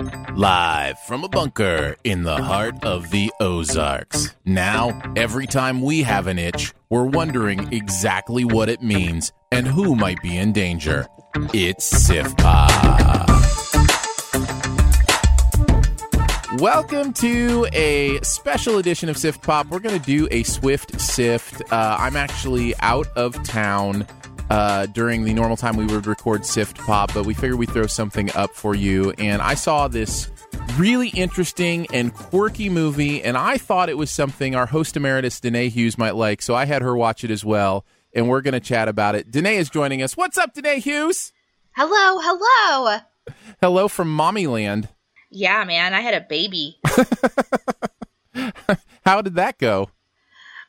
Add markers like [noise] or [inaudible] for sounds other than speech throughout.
Live from a bunker in the heart of the Ozarks. Now, every time we have an itch, we're wondering exactly what it means and who might be in danger. It's Sift Pop. Welcome to a special edition of Sift Pop. We're going to do a Swift Sift. Uh, I'm actually out of town uh, during the normal time we would record Sift Pop, but we figured we'd throw something up for you. And I saw this really interesting and quirky movie, and I thought it was something our host emeritus, Danae Hughes, might like. So I had her watch it as well, and we're going to chat about it. Danae is joining us. What's up, Danae Hughes? Hello, hello. Hello from Mommyland. Yeah, man, I had a baby. [laughs] How did that go?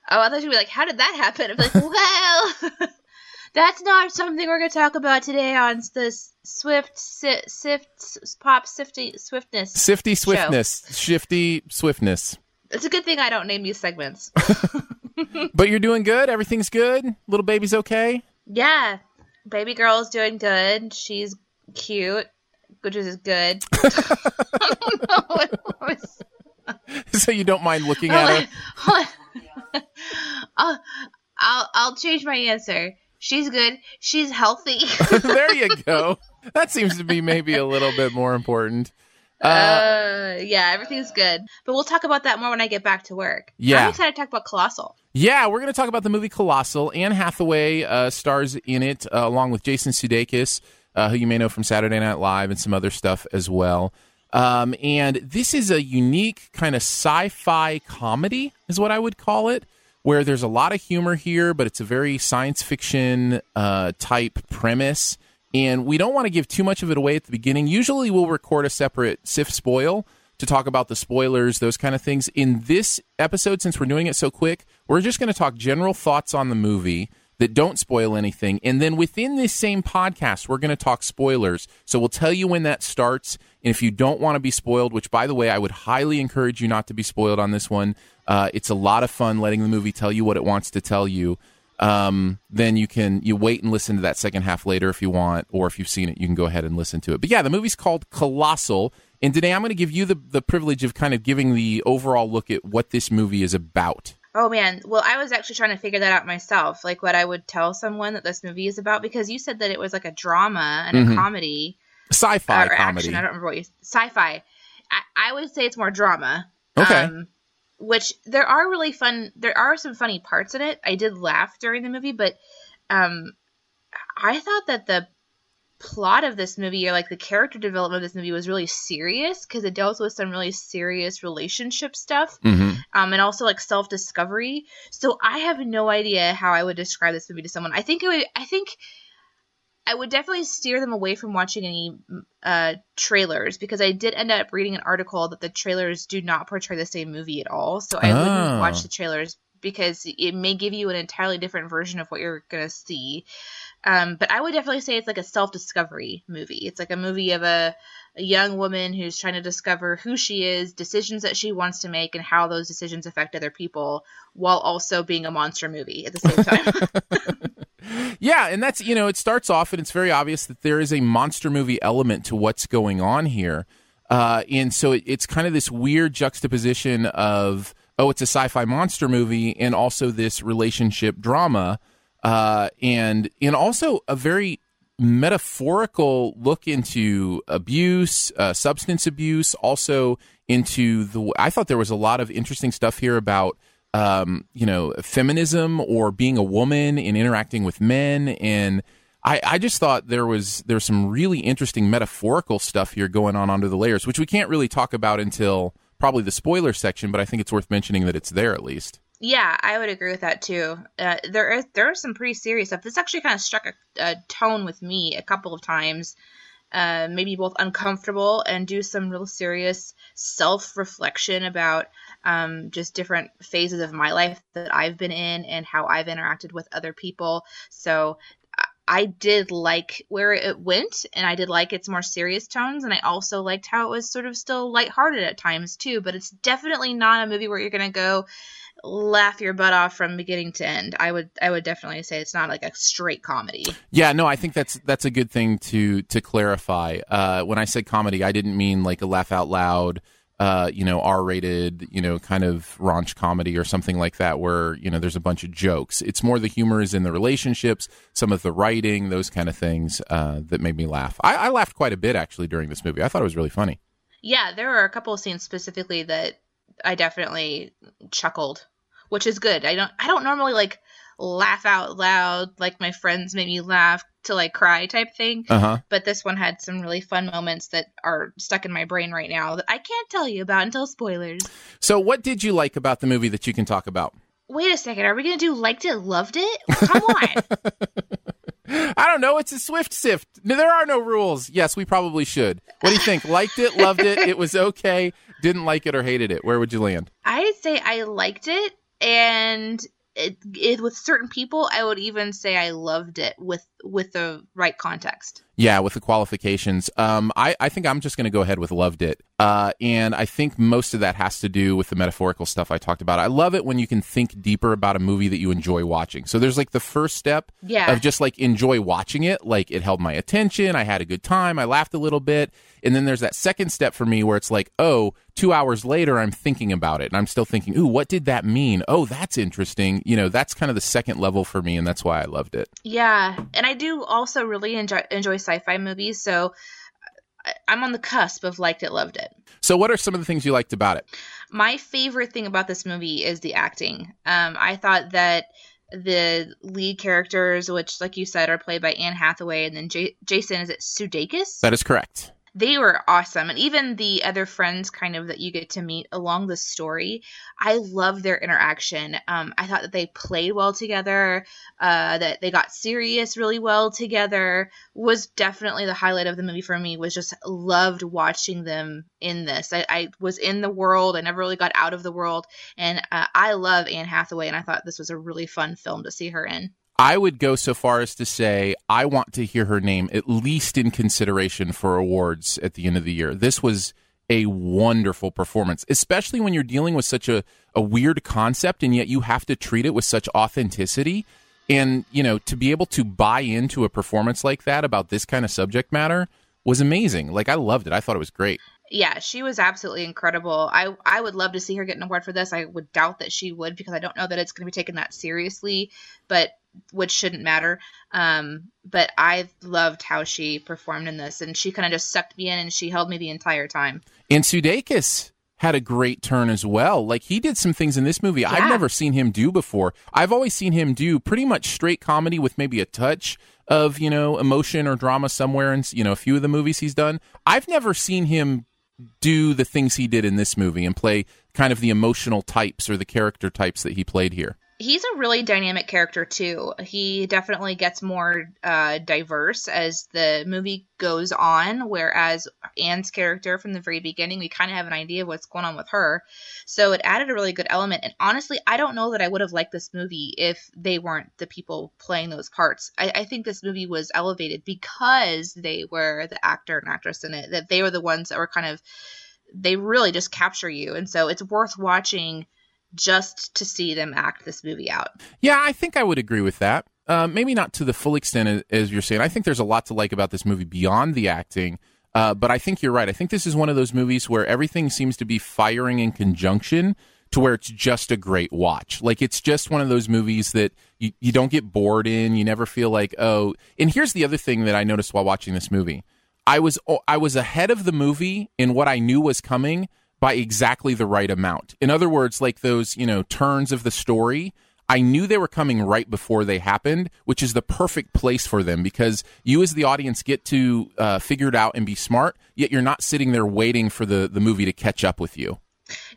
Oh, I thought you'd be like, how did that happen? I'm like, [laughs] well, [laughs] that's not something we're going to talk about today on the Swift, si- Sift, Pop, Sifty, Swiftness. Sifty Swiftness. Shifty Swiftness. It's a good thing I don't name these segments. [laughs] [laughs] But you're doing good? Everything's good? Little baby's okay? yeah, baby girl's doing good. She's cute, which is good. I don't know what was. so you don't mind looking oh, at her? I'll, [laughs] oh, I'll, I'll change my answer. She's good. She's healthy. [laughs] there you go. That seems to be maybe a little bit more important. Uh, Uh, yeah, everything's good. But we'll talk about that more when I get back to work. Yeah. I'm excited to talk about Colossal. yeah, we're going to talk about the movie Colossal. Anne Hathaway uh, stars in it, uh, along with Jason Sudeikis, uh, who you may know from Saturday Night Live and some other stuff as well. Um, and this is a unique kind of sci-fi comedy, is what I would call it, where there's a lot of humor here, but it's a very science fiction uh, type premise. And we don't want to give too much of it away at the beginning. Usually, we'll record a separate Sift Spoil to talk about the spoilers, those kind of things. In this episode, since we're doing it so quick, we're just going to talk general thoughts on the movie that don't spoil anything. And then within this same podcast, we're going to talk spoilers. So we'll tell you when that starts. And if you don't want to be spoiled, which by the way, I would highly encourage you not to be spoiled on this one, uh, it's a lot of fun letting the movie tell you what it wants to tell you. Um, then you can you wait and listen to that second half later if you want, or if you've seen it, you can go ahead and listen to it. But yeah, the movie's called Colossal. And today I'm going to give you the, the privilege of kind of giving the overall look at what this movie is about. Oh man, well I was actually trying to figure that out myself, like what I would tell someone that this movie is about because you said that it was like a drama and Mhm. a comedy Sci-fi or comedy. action. I don't remember what you sci-fi. I, I would say it's more drama. Okay. Um, which there are really fun. There are some funny parts in it. I did laugh during the movie, but um, I thought that the plot of this movie or like the character development of this movie was really serious because it deals with some really serious relationship stuff Mhm. um, and also like self discovery. So I have no idea how I would describe this movie to someone. I think it would. I think I would definitely steer them away from watching any uh, trailers because I did end up reading an article that the trailers do not portray the same movie at all. So I Oh. wouldn't watch the trailers because it may give you an entirely different version of what you're going to see. Um, but I would definitely say it's like a self discovery movie. It's like a movie of a, a young woman who's trying to discover who she is, decisions that she wants to make, and how those decisions affect other people, while also being a monster movie at the same time. [laughs] [laughs] yeah, and that's, you know, it starts off and it's very obvious that there is a monster movie element to what's going on here. Uh, and so it, it's kind of this weird juxtaposition of, oh, it's a sci fi monster movie, and also this relationship drama. Uh, and and also a very metaphorical look into abuse, uh, substance abuse, also into the. I thought there was a lot of interesting stuff here about um, you know feminism or being a woman and interacting with men and. I, I just thought there was there's some really interesting metaphorical stuff here going on under the layers, which we can't really talk about until probably the spoiler section, but I think it's worth mentioning that it's there at least. Yeah, I would agree with that too. Uh, there is there is some pretty serious stuff. This actually kind of struck a, a tone with me a couple of times. Uh, maybe both uncomfortable and do some real serious self reflection about um, just different phases of my life that I've been in and how I've interacted with other people. So I did like where it went, and I did like its more serious tones, and I also liked how it was sort of still lighthearted at times too. But it's definitely not a movie where you're gonna go laugh your butt off from beginning to end. I would I would definitely say it's not like a straight comedy. Yeah, no, I think that's that's a good thing to to clarify. Uh, when I said comedy, I didn't mean like a laugh out loud. Uh, you know, R-rated, you know, kind of raunch comedy or something like that, where you know there's a bunch of jokes. It's more the humor is in the relationships, some of the writing, those kind of things uh, that made me laugh. I, I laughed quite a bit actually during this movie. I thought it was really funny. Yeah, there are a couple of scenes specifically that I definitely chuckled which is good. I don't I don't normally like laugh out loud like my friends made me laugh to like cry type thing. Uh-huh. But this one had some really fun moments that are stuck in my brain right now that I can't tell you about until spoilers. So what did you like about the movie that you can talk about? Wait a second, are we gonna do liked it, loved it? Come on. [laughs] I don't know. It's a Swift sift. There are no rules. Yes, we probably should. What do you think? Liked it, loved it, it was okay, didn't like it or hated it. Where would you land? [laughs] I'd say I liked it and it, it, with certain people i would even say i loved it with with the right context yeah with the qualifications um i i think i'm just going to go ahead with loved it uh and i think most of that has to do with the metaphorical stuff i talked about i love it when you can think deeper about a movie that you enjoy watching so there's like the first step yeah. of just like enjoy watching it like it held my attention i had a good time i laughed a little bit and then there's that second step for me where it's like, oh, two hours later, I'm thinking about it and I'm still thinking, ooh, what did that mean? Oh, that's interesting. You know, that's kind of the second level for me. And that's why I loved it. Yeah. And I do also really enjoy, enjoy sci fi movies. So I'm on the cusp of liked it, loved it. So, what are some of the things you liked about it? My favorite thing about this movie is the acting. Um, I thought that the lead characters, which, like you said, are played by Anne Hathaway, and then J- Jason is it Sudeikis? That is correct they were awesome. And even the other friends kind of that you get to meet along the story i love their interaction. Um, i thought that they played well together uh, that they got serious really well together was definitely the highlight of the movie for me was just loved watching them in this. I, I was in the world. I never really got out of the world. And uh, i love anne hathaway and i thought this was a really fun film to see her in I would go so far as to say I want to hear her name at least in consideration for awards at the end of the year. This was a wonderful performance, especially when you're dealing with such a, a weird concept and yet you have to treat it with such authenticity. And, you know, to be able to buy into a performance like that about this kind of subject matter was amazing. Like, I loved it. I thought it was great yeah, she was absolutely incredible. I I would love to see her get an award for this. I would doubt that she would because I don't know that it's going to be taken that seriously, but which shouldn't matter. Um, but I loved how she performed in this, and she kind of just sucked me in, and she held me the entire time. And Sudeikis had a great turn as well. Like he did some things in this movie yeah. I've never seen him do before. I've always seen him do pretty much straight comedy with maybe a touch of you know emotion or drama somewhere in you know a few of the movies he's done. I've never seen him do the things he did in this movie and play kind of the emotional types or the character types that he played here. He's a really dynamic character too. He definitely gets more uh, diverse as the movie goes on. Whereas Anne's character from the very beginning, we kind of have an idea of what's going on with her. So it added a really good element. And honestly, I don't know that I would have liked this movie if they weren't the people playing those parts. I, I think this movie was elevated because they were the actor and actress in it. That they were the ones that were kind of they really just capture you. And so it's worth watching just to see them act this movie out. Yeah, I think I would agree with that. Uh, maybe not to the full extent as, as, you're saying. I think there's a lot to like about this movie beyond the acting. Uh, but I think you're right. I think this is one of those movies where everything seems to be firing in conjunction to where it's just a great watch. Like it's just one of those movies that you, you don't get bored in. You never feel like, oh, and here's the other thing that I noticed while watching this movie. I was I was ahead of the movie in what I knew was coming by exactly the right amount. In other words, like those, you know, turns of the story, I knew they were coming right before they happened, which is the perfect place for them because you, as the audience, get to uh, figure it out and be smart. Yet you're not sitting there waiting for the the movie to catch up with you.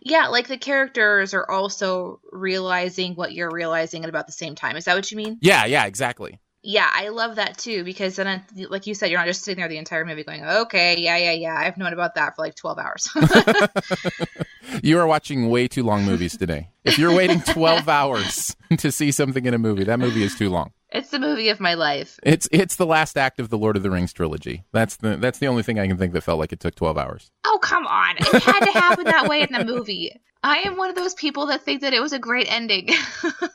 Yeah, like the characters are also realizing what you're realizing at about the same time. Is that what you mean? Yeah, yeah, exactly. Yeah, I love that too because then, like you said, you're not just sitting there the entire movie going, "Okay, yeah, yeah, yeah." I've known about that for like 12 hours. [laughs] you are watching way too long movies today. If you're waiting 12 [laughs] hours [laughs] to see something in a movie, that movie is too long. It's the movie of my life. It's it's the last act of the Lord of the Rings trilogy. That's the that's the only thing I can think that felt like it took 12 hours. Oh, come on. It had to happen that way in the movie. I am one of those people that think that it was a great ending.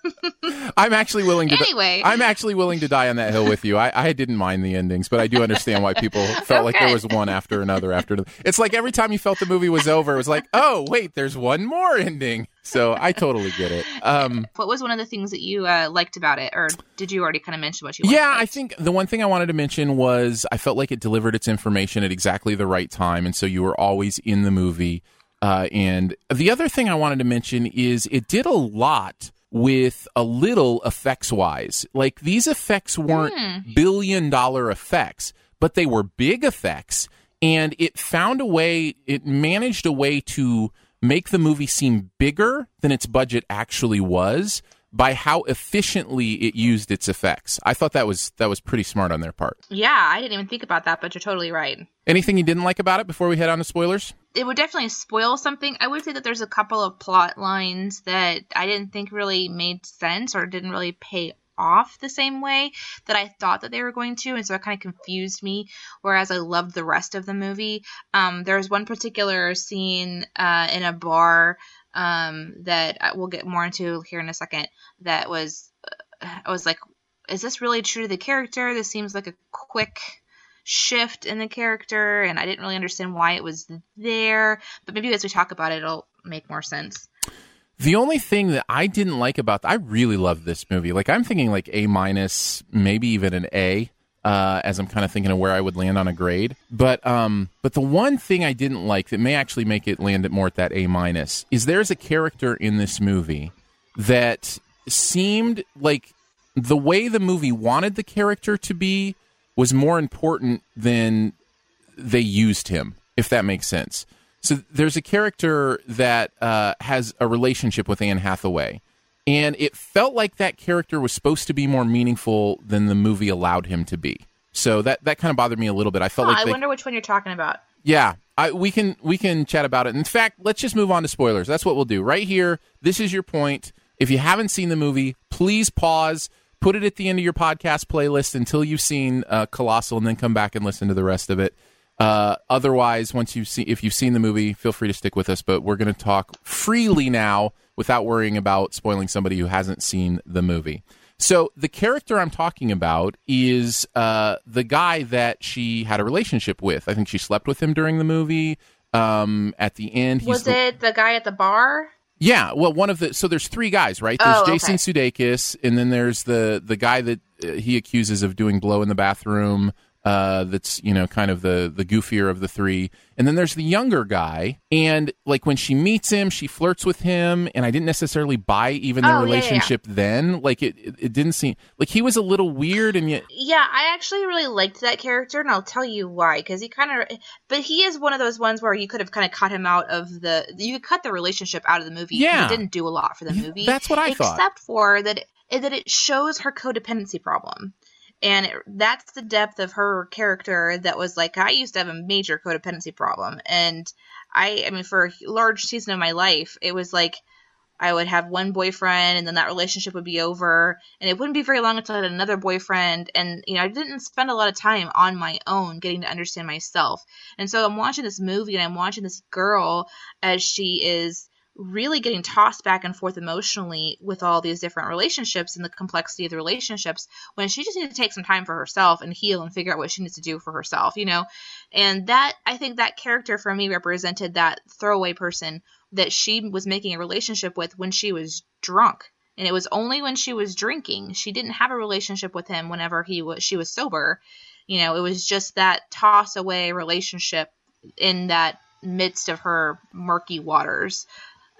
[laughs] I'm actually willing to. Anyway, I'm actually willing to die on that hill with you. I, I didn't mind the endings, but I do understand why people felt okay. like there was one after another after. another. It's like every time you felt the movie was over, it was like, oh wait, there's one more ending. So I totally get it. Um, what was one of the things that you uh, liked about it, or did you already kind of mention what you? Yeah, I think the one thing I wanted to mention was I felt like it delivered its information at exactly the right time, and so you were always in the movie. Uh, and the other thing I wanted to mention is it did a lot with a little effects wise. Like these effects weren't mm. billion dollar effects, but they were big effects. And it found a way, it managed a way to make the movie seem bigger than its budget actually was by how efficiently it used its effects. I thought that was that was pretty smart on their part. Yeah, I didn't even think about that, but you're totally right. Anything you didn't like about it before we head on to spoilers? It would definitely spoil something. I would say that there's a couple of plot lines that I didn't think really made sense or didn't really pay off the same way that I thought that they were going to, and so it kind of confused me. Whereas I loved the rest of the movie. Um, there was one particular scene uh, in a bar um, that we'll get more into here in a second. That was, uh, I was like, is this really true to the character? This seems like a quick shift in the character, and I didn't really understand why it was there. But maybe as we talk about it, it'll make more sense. The only thing that I didn't like about, I really love this movie. Like I'm thinking like A minus, maybe even an A uh, as I'm kind of thinking of where I would land on a grade. But um, but the one thing I didn't like that may actually make it land at more at that A minus is there's a character in this movie that seemed like the way the movie wanted the character to be was more important than they used him, if that makes sense. So there's a character that uh, has a relationship with Anne Hathaway and it felt like that character was supposed to be more meaningful than the movie allowed him to be. So that that kind of bothered me a little bit. I felt oh, like I they, wonder which one you're talking about. Yeah, I, we can we can chat about it. In fact, let's just move on to spoilers. That's what we'll do right here. This is your point. If you haven't seen the movie, please pause, put it at the end of your podcast playlist until you've seen uh, Colossal, and then come back and listen to the rest of it. Uh, otherwise, once you see if you've seen the movie, feel free to stick with us. But we're going to talk freely now without worrying about spoiling somebody who hasn't seen the movie. So the character I'm talking about is uh, the guy that she had a relationship with. I think she slept with him during the movie. Um, at the end, was it the guy at the bar? Yeah, well, one of the so there's three guys, right? There's oh, Jason Sudeikis, and then there's the the guy that uh, he accuses of doing blow in the bathroom uh, that's you know kind of the the goofier of the three, and then there's the younger guy, and like when she meets him, she flirts with him, and I didn't necessarily buy even the Oh, yeah, yeah, yeah. relationship then. Like it, it, didn't seem like he was a little weird, and yet Yeah, I actually really liked that character, and I'll tell you why. Because he kind of, but he is one of those ones where you could have kind of cut him out of the, you could cut the relationship out of the movie. Yeah. it didn't do a lot for the movie. that's what I except thought. for that, it, that it shows her codependency problem, and it, that's the depth of her character. That was like, I used to have a major codependency problem, and I, I mean, for a large season of my life, it was like. I would have one boyfriend and then that relationship would be over and it wouldn't be very long until I had another boyfriend and you know I didn't spend a lot of time on my own getting to understand myself. And so I'm watching this movie and I'm watching this girl as she is really getting tossed back and forth emotionally with all these different relationships and the complexity of the relationships when she just needs to take some time for herself and heal and figure out what she needs to do for herself, you know. And that I think that character for me represented that throwaway person that she was making a relationship with when she was drunk. And it was only when she was drinking. She didn't have a relationship with him whenever he was she was sober. You know, it was just that toss away relationship in that midst of her murky waters,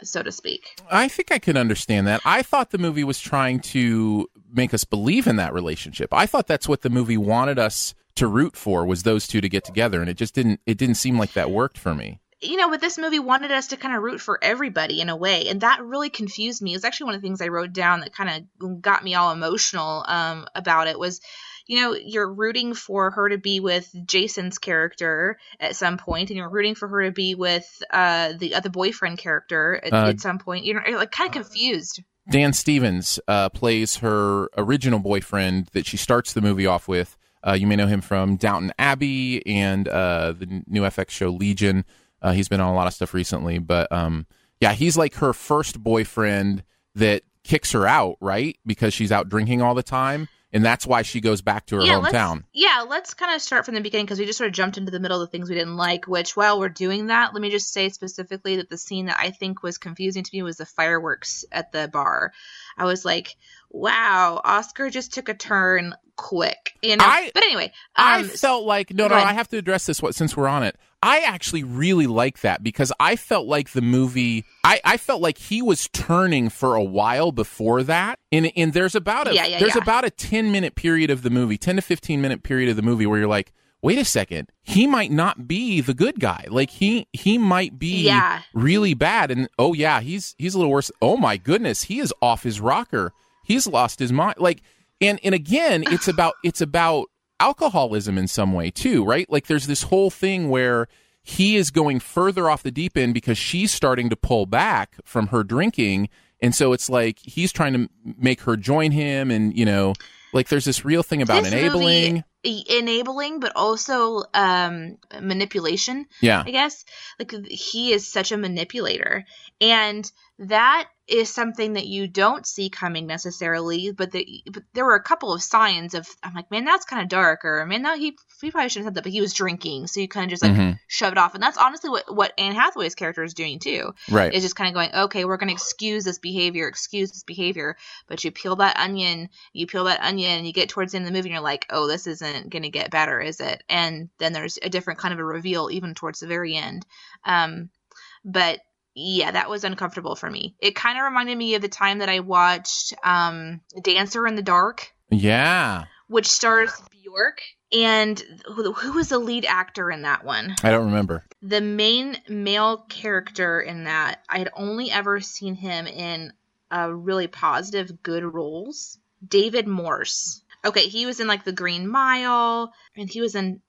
so to speak. I think I can understand that. I thought the movie was trying to make us believe in that relationship. I thought that's what the movie wanted us to root for was those two to get together, and it just didn't. It didn't seem like that worked for me. you know, but this movie wanted us to kind of root for everybody in a way, and that really confused me. It was actually one of the things I wrote down that kind of got me all emotional um, about it. Was you know, you're rooting for her to be with Jason's character at some point, and you're rooting for her to be with uh, the other boyfriend character at, Uh, at some point. You're, you're like kind of confused. Dan Stevens uh, plays her original boyfriend that she starts the movie off with. Uh, you may know him from Downton Abbey and uh, the new FX show Legion. Uh, he's been on a lot of stuff recently, but um, yeah, he's like her first boyfriend that kicks her out, right? Because she's out drinking all the time, and that's why she goes back to her yeah, let's hometown. yeah, let's kind of start from the beginning because we just sort of jumped into the middle of the things we didn't like. Which, while we're doing that, let me just say specifically that the scene that I think was confusing to me was the fireworks at the bar. I was like, "Wow, Oscar just took a turn quick," you know. I- but anyway, I um, felt like no, no. I have to address this what- since we're on it. I actually really like that because I felt like the movie. I, I felt like he was turning for a while before that, and and there's about a Yeah, yeah, there's yeah. about a ten minute period of the movie, ten to fifteen minute period of the movie where you're like, wait a second, he might not be the good guy. Like he he might be Yeah. really bad, and oh yeah, he's he's a little worse. Oh my goodness, he is off his rocker. He's lost his mind. Like and and again, it's about it's about alcoholism in some way too, right? Like there's this whole thing where he is going further off the deep end because she's starting to pull back from her drinking, and so it's like he's trying to make her join him, and you know, like there's this real thing about this enabling. movie, enabling, but also um, manipulation. Yeah, I guess. Like he is such a manipulator. And that is something that you don't see coming necessarily, but, the, but there were a couple of signs of I'm like, man, that's kind of dark, or man, that he he probably shouldn't have said that, but he was drinking, so you kind of just like Mhm. shove it off, and that's honestly what what Anne Hathaway's character is doing too. right. Is just kind of going, okay, we're going to excuse this behavior, excuse this behavior, but you peel that onion, you peel that onion, and you get towards the end of the movie, and you're like, oh, this isn't going to get better, is it? And then there's a different kind of a reveal even towards the very end. Um, but yeah, that was uncomfortable for me. It kind of reminded me of the time that I watched um, Dancer in the Dark, yeah, which stars Bjork. And who, who was the lead actor in that one? I don't remember. the main male character in that i had only ever seen him in uh, really positive good roles david morse okay he was in like the green mile and he was in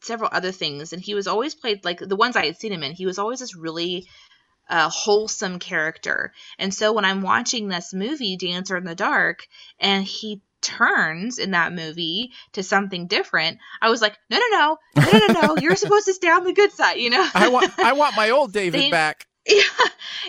several other things and he was always played like the ones i had seen him in he was always this really uh, wholesome character. And so when i'm watching this movie dancer in the dark and he turns in that movie to something different i was like no no no. No no no no. [laughs] You're supposed to stay on the good side you know? I want I want my old David They- back. [laughs] Yeah,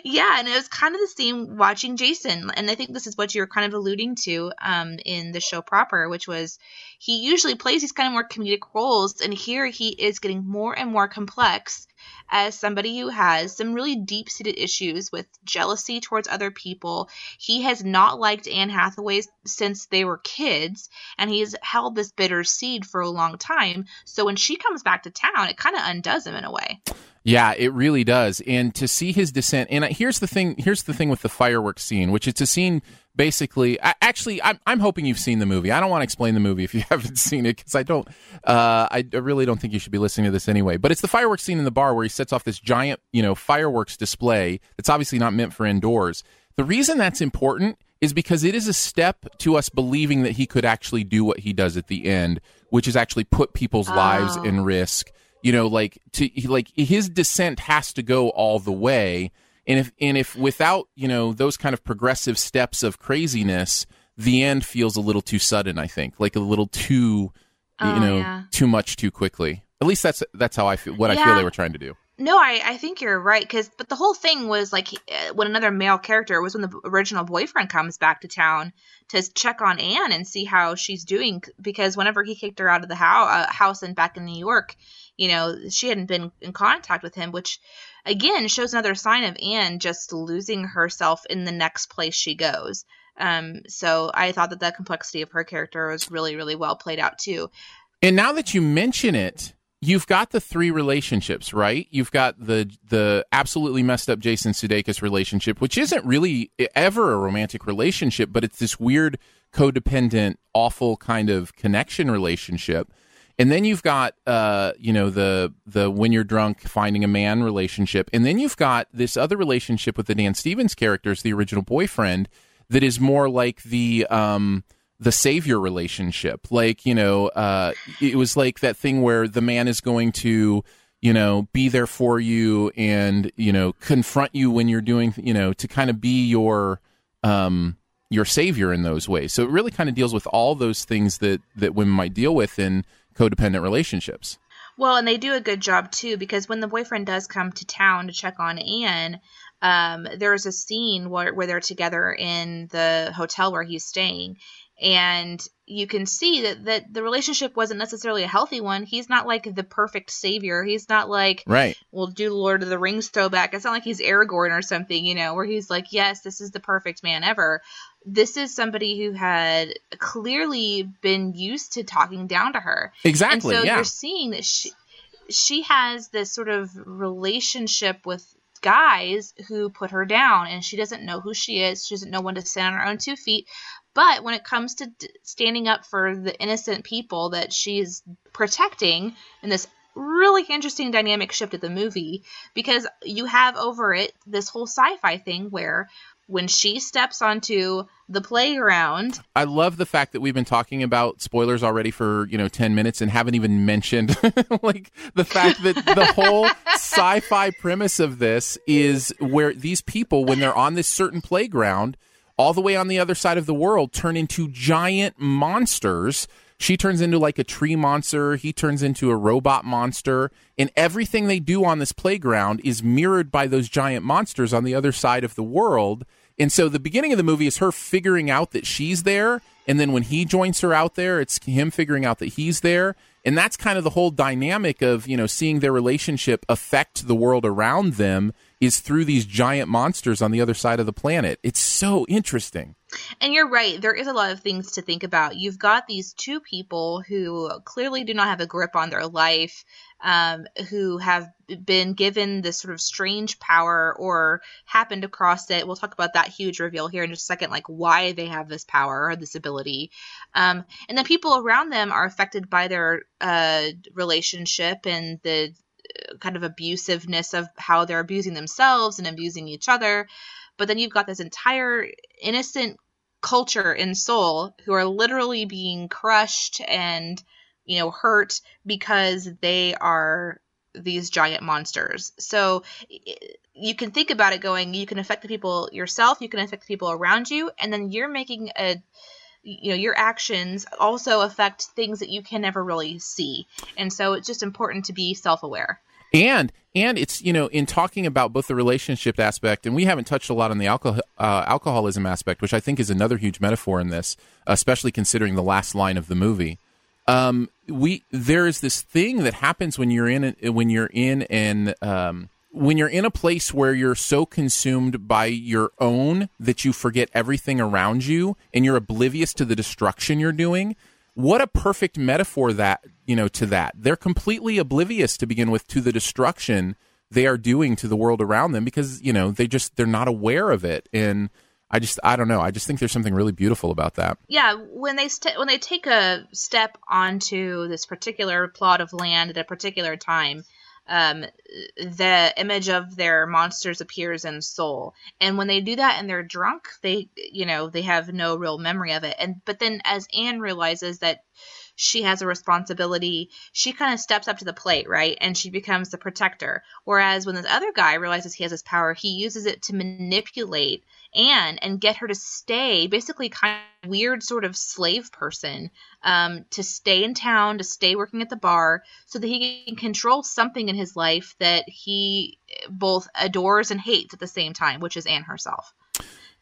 yeah, and it was kind of the same watching Jason, and I think this is what you're kind of alluding to um, in the show proper, which was he usually plays these kind of more comedic roles, and here he is getting more and more complex as somebody who has some really deep seated issues with jealousy towards other people. He has not liked Anne Hathaway since they were kids, and he's held this bitter seed for a long time. So when she comes back to town, it kind of undoes him in a way. Yeah, it really does. And to see his descent, and here's the thing. Here's the thing with the fireworks scene, which it's a scene basically. I, actually, I'm, I'm hoping you've seen the movie. I don't want to explain the movie if you [laughs] haven't seen it because I don't. Uh, I, I really don't think you should be listening to this anyway. But it's the fireworks scene in the bar where he sets off this giant, you know, fireworks display that's obviously not meant for indoors. The reason that's important is because it is a step to us believing that he could actually do what he does at the end, which is actually put people's oh. lives in risk you know like to like his descent has to go all the way and if and if without you know those kind of progressive steps of craziness the end feels a little too sudden i think like a little too oh, you know yeah. too much too quickly at least that's that's how i feel what yeah. i feel they were trying to do no, I, I think you're right because but the whole thing was like uh, when another male character was when the original boyfriend comes back to town to check on Anne and see how she's doing because whenever he kicked her out of the house, uh, house and back in New York, you know, she hadn't been in contact with him, which again shows another sign of Anne just losing herself in the next place she goes. Um, so I thought that the complexity of her character was really, really well played out too. And now that you mention it, you've got the three relationships, right? You've got the the absolutely messed up Jason Sudeikis relationship, which isn't really ever a romantic relationship, but it's this weird codependent, awful kind of connection relationship. And then you've got uh, you know, the the when you're drunk finding a man relationship. And then you've got this other relationship with the Dan Stevens characters, the original boyfriend, that is more like the um the savior relationship. Like, you know, uh, it was like that thing where the man is going to, you know, be there for you and, you know, confront you when you're doing, you know, to kind of be your, um, your savior in those ways. So it really kind of deals with all those things that, that women might deal with in codependent relationships. Well, and they do a good job too because when the boyfriend does come to town to check on Anne, um, there's a scene where, where they're together in the hotel where he's staying, and you can see that that the relationship wasn't necessarily a healthy one. He's not like the perfect savior. He's not like right. We'll do Lord of the Rings throwback. It's not like he's Aragorn or something, you know, where he's like, yes, this is the perfect man ever. This is somebody who had clearly been used to talking down to her. Exactly. And so yeah. you're seeing that she she has this sort of relationship with guys who put her down and she doesn't know who she is she doesn't know when to stand on her own two feet but when it comes to d- standing up for the innocent people that she's protecting in this really interesting dynamic shift of the movie, because you have over it this whole sci fi thing where when she steps onto the playground. I love the fact that we've been talking about spoilers already for, you know, 10 minutes and haven't even mentioned [laughs] like the fact that the whole sci-fi premise of this is where these people when they're on this certain playground all the way on the other side of the world turn into giant monsters. She turns into like a tree monster. He turns into a robot monster. And everything they do on this playground is mirrored by those giant monsters on the other side of the world. And so the beginning of the movie is her figuring out that she's there. And then when he joins her out there, it's him figuring out that he's there. And that's kind of the whole dynamic of, you know, seeing their relationship affect the world around them is through these giant monsters on the other side of the planet. It's so interesting. And you're right. There is a lot of things to think about. You've got these two people who clearly do not have a grip on their life, um, who have been given this sort of strange power or happened across it. We'll talk about that huge reveal here in just a second, like why they have this power or this ability. Um, and then people around them are affected by their uh, relationship and the kind of abusiveness of how they're abusing themselves and abusing each other. But then you've got this entire innocent culture in Seoul who are literally being crushed and, you know, hurt because they are these giant monsters. So you can think about it going, you can affect the people yourself, you can affect the people around you, and then you're making a you know your actions also affect things that you can never really see. And so it's just important to be self-aware. And and it's you know in talking about both the relationship aspect and we haven't touched a lot on the alcohol uh, alcoholism aspect which i think is another huge metaphor in this especially considering the last line of the movie. Um, we there is this thing that happens when you're in a, when you're in an um, when you're in a place where you're so consumed by your own that you forget everything around you and you're oblivious to the destruction you're doing what a perfect metaphor that you know to that. They're completely oblivious to begin with to the destruction they are doing to the world around them because you know they just they're not aware of it. And i just i don't know. I just think there's something really beautiful about that. Yeah when they st- when they take a step onto this particular plot of land at a particular time um, the image of their monsters appears in Seoul And when they do that and they're drunk, they, you know, they have no real memory of it. And but then as Anne realizes that she has a responsibility, she kind of steps up to the plate, right? And she becomes the protector. Whereas when this other guy realizes he has this power, he uses it to manipulate Anne and get her to stay, basically kind of weird sort of slave person, um, to stay in town, to stay working at the bar, so that he can control something in his life that he both adores and hates at the same time, which is Anne herself.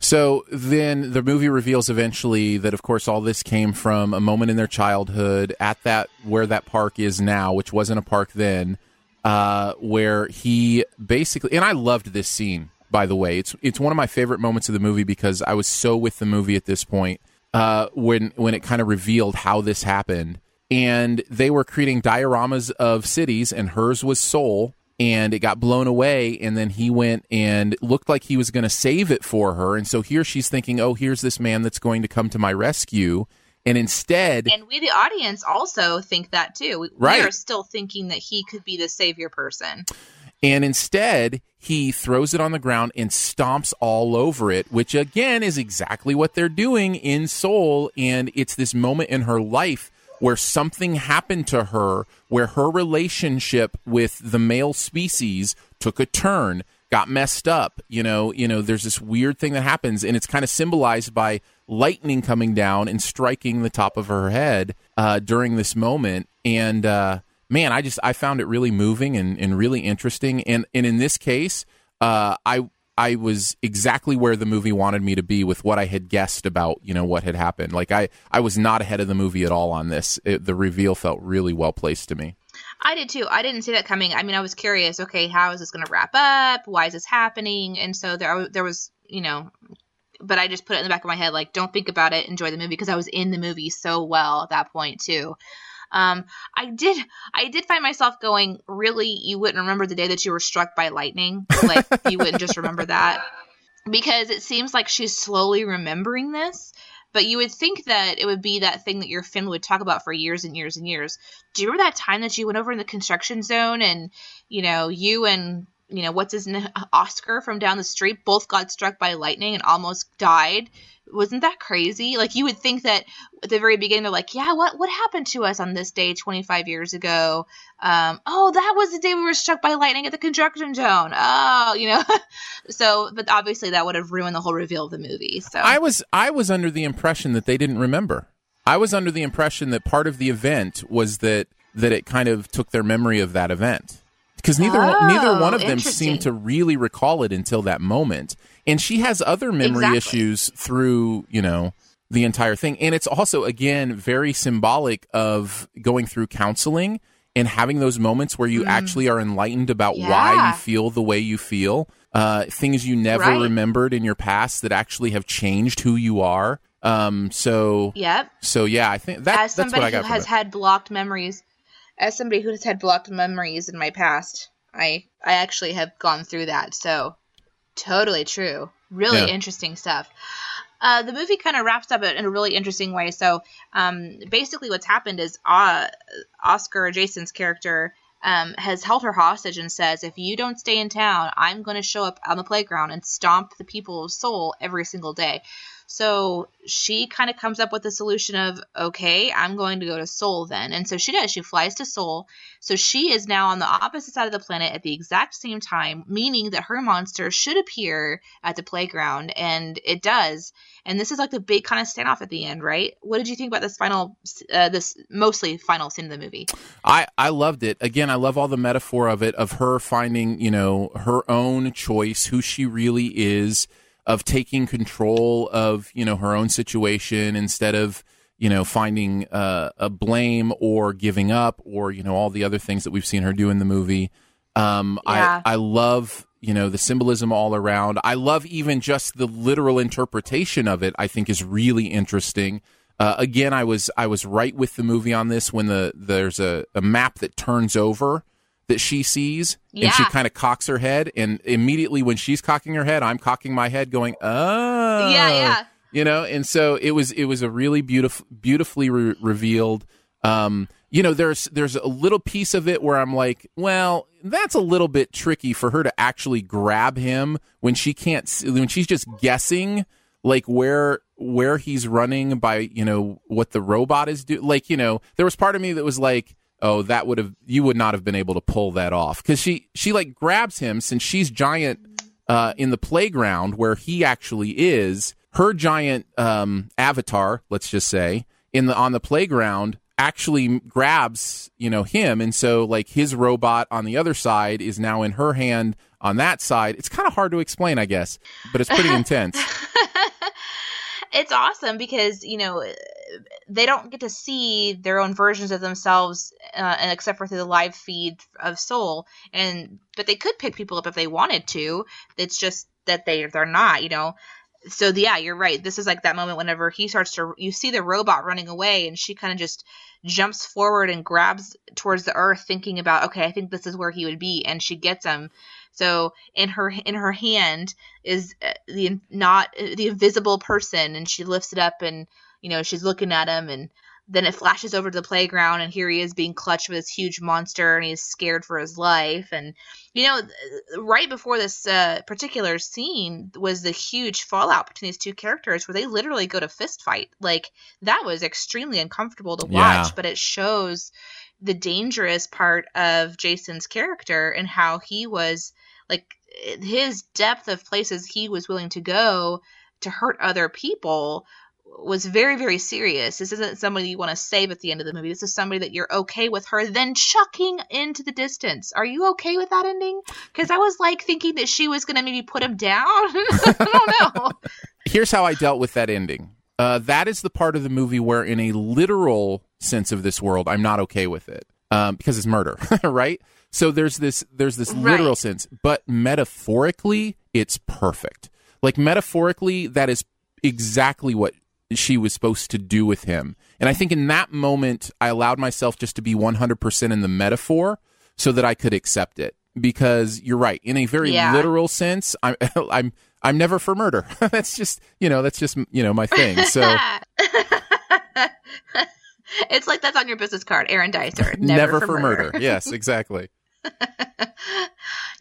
So then the movie reveals eventually that, of course, all this came from a moment in their childhood at that where that park is now, which wasn't a park then, uh, where he basically and I loved this scene by the way. It's it's one of my favorite moments of the movie because I was so with the movie at this point uh, when when it kind of revealed how this happened. And they were creating dioramas of cities, and hers was Seoul, and it got blown away. And then he went and looked like he was going to save it for her. And so here she's thinking, oh, here's this man that's going to come to my rescue. And instead, and we, the audience, also think that too. We, right. we are still thinking that he could be the savior person. And instead, he throws it on the ground and stomps all over it, which again is exactly what they're doing in Seoul. And it's this moment in her life where something happened to her, where her relationship with the male species took a turn, got messed up. You know, you know, there's this weird thing that happens, and it's kind of symbolized by lightning coming down and striking the top of her head uh, during this moment. And uh, man, I just I found it really moving and, and really interesting. And and in this case, uh, I I was exactly where the movie wanted me to be with what I had guessed about you know what had happened. Like I I was not ahead of the movie at all on this. It, the reveal felt really well placed to me. I did too. I didn't see that coming. I mean, I was curious. Okay, how is this going to wrap up? Why is this happening? And so there, there was, you know, but I just put it in the back of my head, like, don't think about it, enjoy the movie, because I was in the movie so well at that point too. Um, I did I did find myself going, really, you wouldn't remember the day that you were struck by lightning? Like you wouldn't just remember that? Because it seems like she's slowly remembering this. But you would think that it would be that thing that your family would talk about for years and years and years. Do you remember that time that you went over in the construction zone and, you know, you and you know what's his name oscar from down the street both got struck by lightning and almost died wasn't that crazy? Like you would think that at the very beginning they're like, yeah, what what happened to us on this day 25 years ago? Um, oh, that was the day we were struck by lightning at the construction zone. Oh, you know. [laughs] so, but obviously that would have ruined the whole reveal of the movie. So I was I was under the impression that they didn't remember. I was under the impression that part of the event was that that it kind of took their memory of that event because neither oh, neither one of them seemed to really recall it until that moment and she has other memory exactly. issues through you know the entire thing and it's also again very symbolic of going through counseling and having those moments where you mm. actually are enlightened about yeah. why you feel the way you feel uh, things you never right. remembered in your past that actually have changed who you are um so yep so yeah i think that, as somebody who has had blocked memories as somebody who has had blocked memories in my past i i actually have gone through that so Totally true. Really yeah. interesting stuff. Uh, the movie kind of wraps up in a really interesting way. So um, basically, what's happened is uh, Oscar Jason's character um, has held her hostage and says, "If you don't stay in town, I'm going to show up on the playground and stomp the people's soul every single day." So she kind of comes up with the solution of, okay, I'm going to go to Seoul then. And so she does. She flies to Seoul. So she is now on the opposite side of the planet at the exact same time, meaning that her monster should appear at the playground. And it does. And this is like the big kind of standoff at the end, right? What did you think about this final, uh, this mostly final scene of the movie? I, I loved it. Again, I love all the metaphor of it, of her finding, you know, her own choice, who she really is of taking control of you know her own situation instead of you know finding uh, a blame or giving up or you know all the other things that we've seen her do in the movie. Um, yeah. I I love you know the symbolism all around. I love even just the literal interpretation of it. I think is really interesting. Uh, again, I was I was right with the movie on this when the there's a, a map that turns over that she sees Yeah. and she kind of cocks her head and immediately when she's cocking her head i'm cocking my head going oh Yeah, yeah. you know and so it was it was a really beautiful beautifully re- revealed um you know there's there's a little piece of it where i'm like well that's a little bit tricky for her to actually grab him when she can't when she's just guessing like where where he's running by you know what the robot is doing like you know there was part of me that was like oh that would have you would not have been able to pull that off. Because she she like grabs him since she's giant uh, in the playground where he actually is. Her giant um, avatar let's just say in the on the playground actually grabs you know him. And so like his robot on the other side is now in her hand on that side. It's kind of hard to explain i guess but it's pretty [laughs] intense. It's awesome because you know they don't get to see their own versions of themselves uh, except for through the live feed of Seoul. And but they could pick people up if they wanted to. It's just that they they're not you know? So yeah you're right. This is like that moment whenever he starts to you see the robot running away and she kind of just jumps forward and grabs towards the earth thinking about okay i think this is where he would be and she gets him. So in her in her hand is uh, the not uh, the invisible person and she lifts it up and you know she's looking at him and then it flashes over to the playground and here he is being clutched with this huge monster and he's scared for his life and you know right before this uh, particular scene was the huge fallout between these two characters where they literally go to fist fight like that was extremely uncomfortable to watch Yeah. but it shows the dangerous part of Jason's character and how he was like his depth of places he was willing to go to hurt other people was very very serious this isn't somebody you want to save at the end of the movie this is somebody that you're okay with her then chucking into the distance are you okay with that ending because i was like thinking that she was going to maybe put him down [laughs] i don't know here's how I dealt with that ending. Uh, that is the part of the movie where, in a literal sense of this world, I'm not okay with it um, because it's murder, [laughs] right? So there's this there's this Right. literal sense, but metaphorically, it's perfect. Like metaphorically, that is exactly what she was supposed to do with him. And I think in that moment, I allowed myself just to be 100% in the metaphor so that I could accept it. Because you're right, in a very Yeah. literal sense, I'm [laughs] I'm I'm never for murder. [laughs] that's just you know that's just you know my thing. So [laughs] it's like that's on your business card aaron dicer never, for, murder. yes, exactly.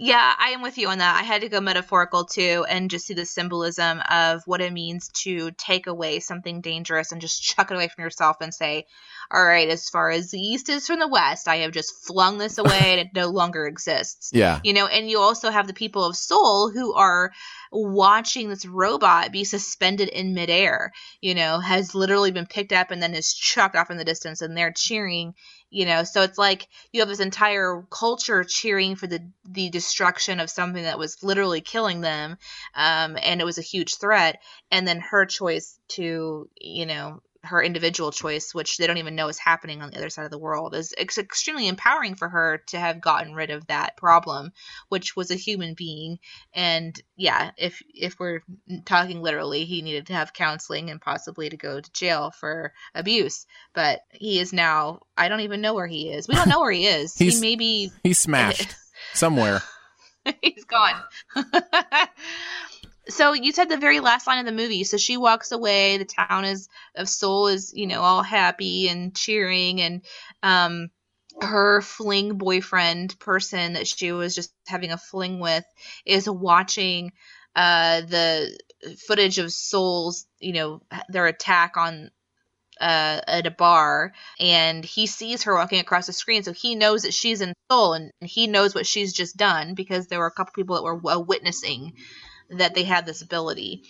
Yeah, I am with you on that. I had to go metaphorical too and just see the symbolism of what it means to take away something dangerous and just chuck it away from yourself and say, all right, as far as the east is from the west, I have just flung this [laughs] away and it no longer exists. Yeah. You know, and you also have the people of Seoul who are watching this robot be suspended in midair, you know, has literally been picked up and then is chucked off in the distance and they're cheering, you know. So it's like you have this entire culture cheering for the the destruction of something that was literally killing them. Um, and it was a huge threat. And then her choice to, you know, her individual choice, which they don't even know is happening on the other side of the world, is it's extremely empowering for her to have gotten rid of that problem, which was a human being. And yeah, if if we're talking literally, he needed to have counseling and possibly to go to jail for abuse. But he is now. I don't even know where he is. We don't know where he [laughs] is. he He's- may be. He's smashed [laughs] somewhere. [laughs] He's gone. So you said the very last line of the movie. So she walks away. The town is of Seoul is you know all happy and cheering, and um, her fling boyfriend person that she was just having a fling with is watching uh, the footage of Seoul's, you know, their attack on uh, at a bar and he sees her walking across the screen so he knows that she's in Seoul and he knows what she's just done because there were a couple people that were uh, witnessing that they had this ability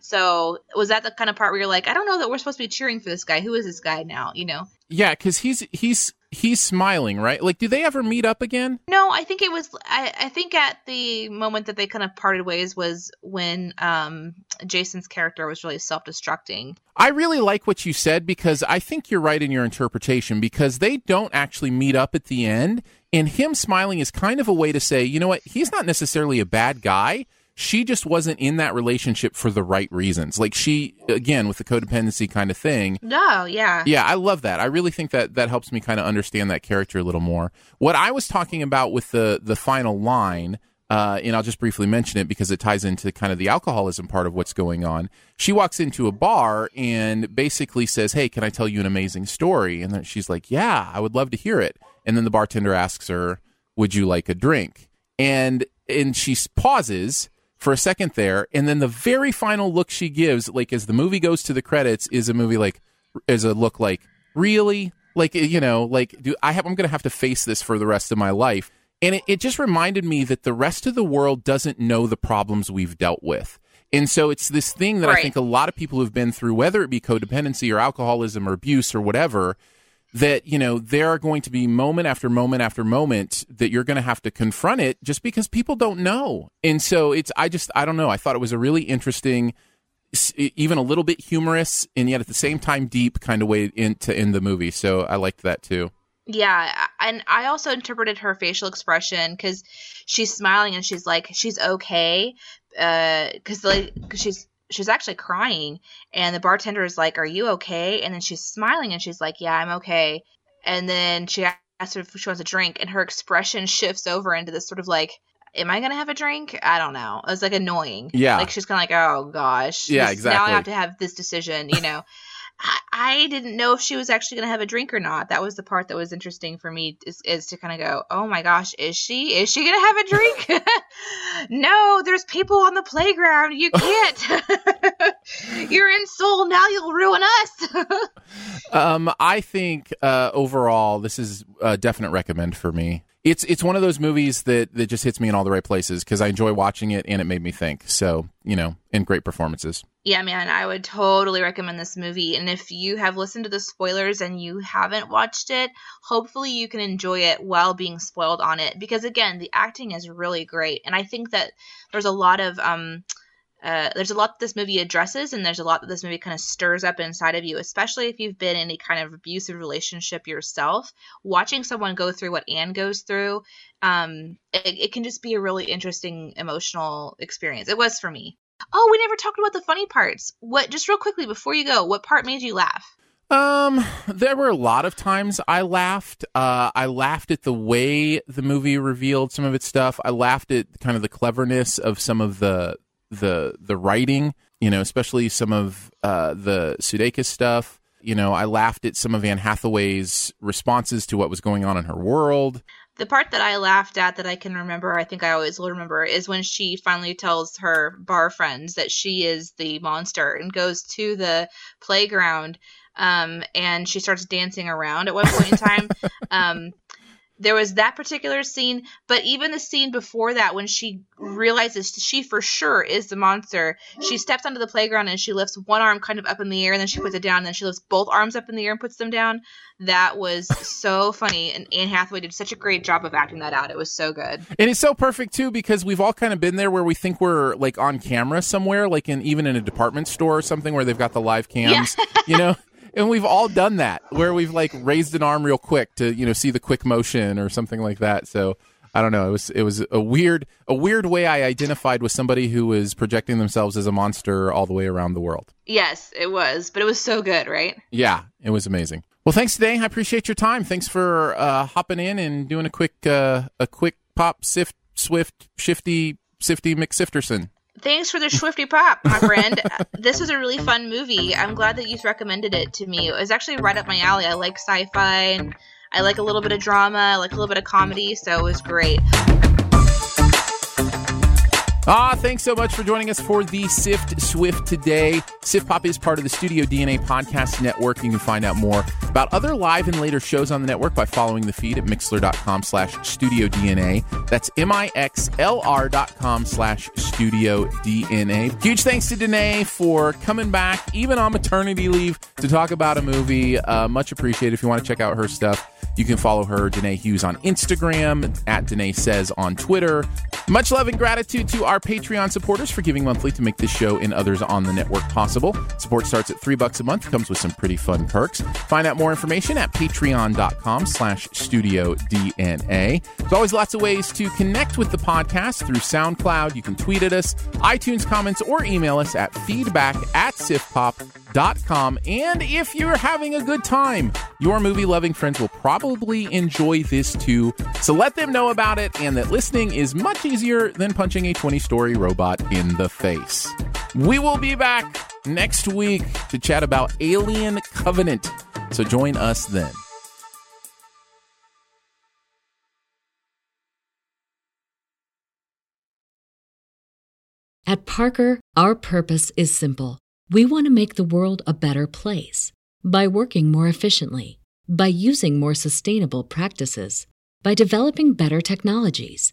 so was that the kind of part where you're like i don't know that we're supposed to be cheering for this guy who is this guy now you know yeah because he's he's he's smiling, right? Like, do they ever meet up again? No, I think it was. I, I think at the moment that they kind of parted ways was when um, Jason's character was really self-destructing. I really like what you said because I think you're right in your interpretation because they don't actually meet up at the end, and him smiling is kind of a way to say, you know what, he's not necessarily a bad guy she just wasn't in that relationship for the right reasons. Like she, again, with the codependency kind of thing. No, yeah. Yeah, I love that. I really think that that helps me kind of understand that character a little more. What I was talking about with the the final line, uh, and I'll just briefly mention it because it ties into kind of the alcoholism part of what's going on. She walks into a bar and basically says, "Hey, can I tell you an amazing story?" And then she's like, "Yeah, I would love to hear it." And then the bartender asks her, "Would you like a drink?" And and she pauses for a second there, and then the very final look she gives, like as the movie goes to the credits, is a movie like is a look like really like you know like do I have I'm gonna have to face this for the rest of my life, and it, it just reminded me that the rest of the world doesn't know the problems we've dealt with. And so it's this thing that right. I think a lot of people have been through, whether it be codependency or alcoholism or abuse or whatever, that you know there are going to be moment after moment after moment that you're going to have to confront it just because people don't know. And so it's i just i don't know. I thought it was a really interesting even a little bit humorous and yet at the same time deep kind of way in, to end the movie. So i liked that too. Yeah and i also interpreted her facial expression because she's smiling and she's like she's okay because uh, like cause she's she's actually crying and the bartender is like are you okay? And then she's smiling and she's like yeah i'm okay. And then she asks her if she wants a drink and her expression [laughs] shifts over into this sort of like am i gonna have a drink? I don't know. It was like annoying. Yeah. Like she's kind of like oh gosh. Yeah exactly now i have to have this decision you know [laughs] I, didn't know if she was actually going to have a drink or not. That was the part that was interesting for me is, is to kind of go, oh my gosh, is she? Is she going to have a drink? [laughs] no, there's people on the playground. You [laughs] can't. [laughs] You're in Seoul now. You'll ruin us. um, I think uh, overall, this is a definite recommend for me it's it's one of those movies that that just hits me in all the right places because I enjoy watching it and it made me think. So you know, and great performances. Yeah, man, I would totally recommend this movie. And if you have listened to the spoilers and you haven't watched it, hopefully you can enjoy it while being spoiled on it because again, the acting is really great, and I think that there's a lot of um uh, there's a lot that this movie addresses, and there's a lot that this movie kind of stirs up inside of you, especially if you've been in any kind of abusive relationship yourself. Watching someone go through what Anne goes through, um, it, it can just be a really interesting emotional experience. It was for me. Oh, we never talked about the funny parts. What? Just real quickly before you go, what part made you laugh? Um, there were a lot of times I laughed. Uh, I laughed at the way the movie revealed some of its stuff. I laughed at kind of the cleverness of some of the the the writing, you know, especially some of uh, the Sudeikis stuff. You know, I laughed at some of Anne Hathaway's responses to what was going on in her world. The part that I laughed at that I can remember, I think I always will remember, is when she finally tells her bar friends that she is the monster and goes to the playground um, and she starts dancing around at one point in time. [laughs] um, there was that particular scene, but even the scene before that, when she realizes she for sure is the monster, she steps onto the playground and she lifts one arm kind of up in the air, and then she puts it down, and then she lifts both arms up in the air and puts them down. That was so funny, and Anne Hathaway did such a great job of acting that out. It was so good, and it's so perfect too because we've all kind of been there where we think we're like on camera somewhere, like in even in a department store or something where they've got the live cams, yeah. you know [laughs] and we've all done that where we've like raised an arm real quick to you know see the quick motion or something like that. So I don't know. It was it was a weird a weird way I identified with somebody who was projecting themselves as a monster all the way around the world. Yes, it was, but it was so good, right? Yeah, it was amazing. Well, thanks today. I appreciate your time. Thanks for uh, hopping in and doing a quick uh, a quick pop sift swift shifty sifty McSifterson. Thanks for the Swifty Pop, my friend. [laughs] this was a really fun movie. I'm glad that you recommended it to me. It was actually right up my alley. I like sci fi and I like a little bit of drama, I like a little bit of comedy, so it was great. Ah, thanks so much for joining us for the Sift Swift today. Sift Pop is part of the Studio DNA podcast network. You can find out more about other live and later shows on the network by following the feed at mixlr.com slash studio DNA. That's M-I-X-L-R dot com slash studio DNA. Huge thanks to Danae for coming back, even on maternity leave, to talk about a movie. Uh, much appreciated. If you want to check out her stuff, you can follow her, Danae Hughes, on Instagram, at Danae Says on Twitter. Much love and gratitude to our Patreon supporters for giving monthly to make this show and others on the network possible. Support starts at three bucks a month, comes with some pretty fun perks. Find out more information at patreon.com slash studio DNA. There's always lots of ways to connect with the podcast through SoundCloud. You can tweet at us, iTunes comments, or email us at feedback at siftpop.com. And if you're having a good time, your movie loving friends will probably enjoy this too. So let them know about it and that listening is much easier than punching a 20 story robot in the face. We will be back next week to chat about Alien Covenant. So join us then. At Parker, our purpose is simple. We want to make the world a better place by working more efficiently, by using more sustainable practices, by developing better technologies.